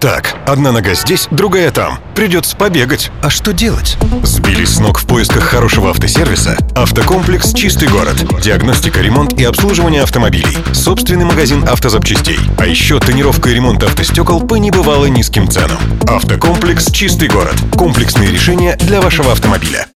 Так, одна нога здесь, другая там. Придется побегать. А что делать? Сбились с ног в поисках хорошего автосервиса? Автокомплекс «Чистый город». Диагностика, ремонт и обслуживание автомобилей. Собственный магазин автозапчастей. А еще тонировка и ремонт автостекол по небывало низким ценам. Автокомплекс «Чистый город». Комплексные решения для вашего автомобиля.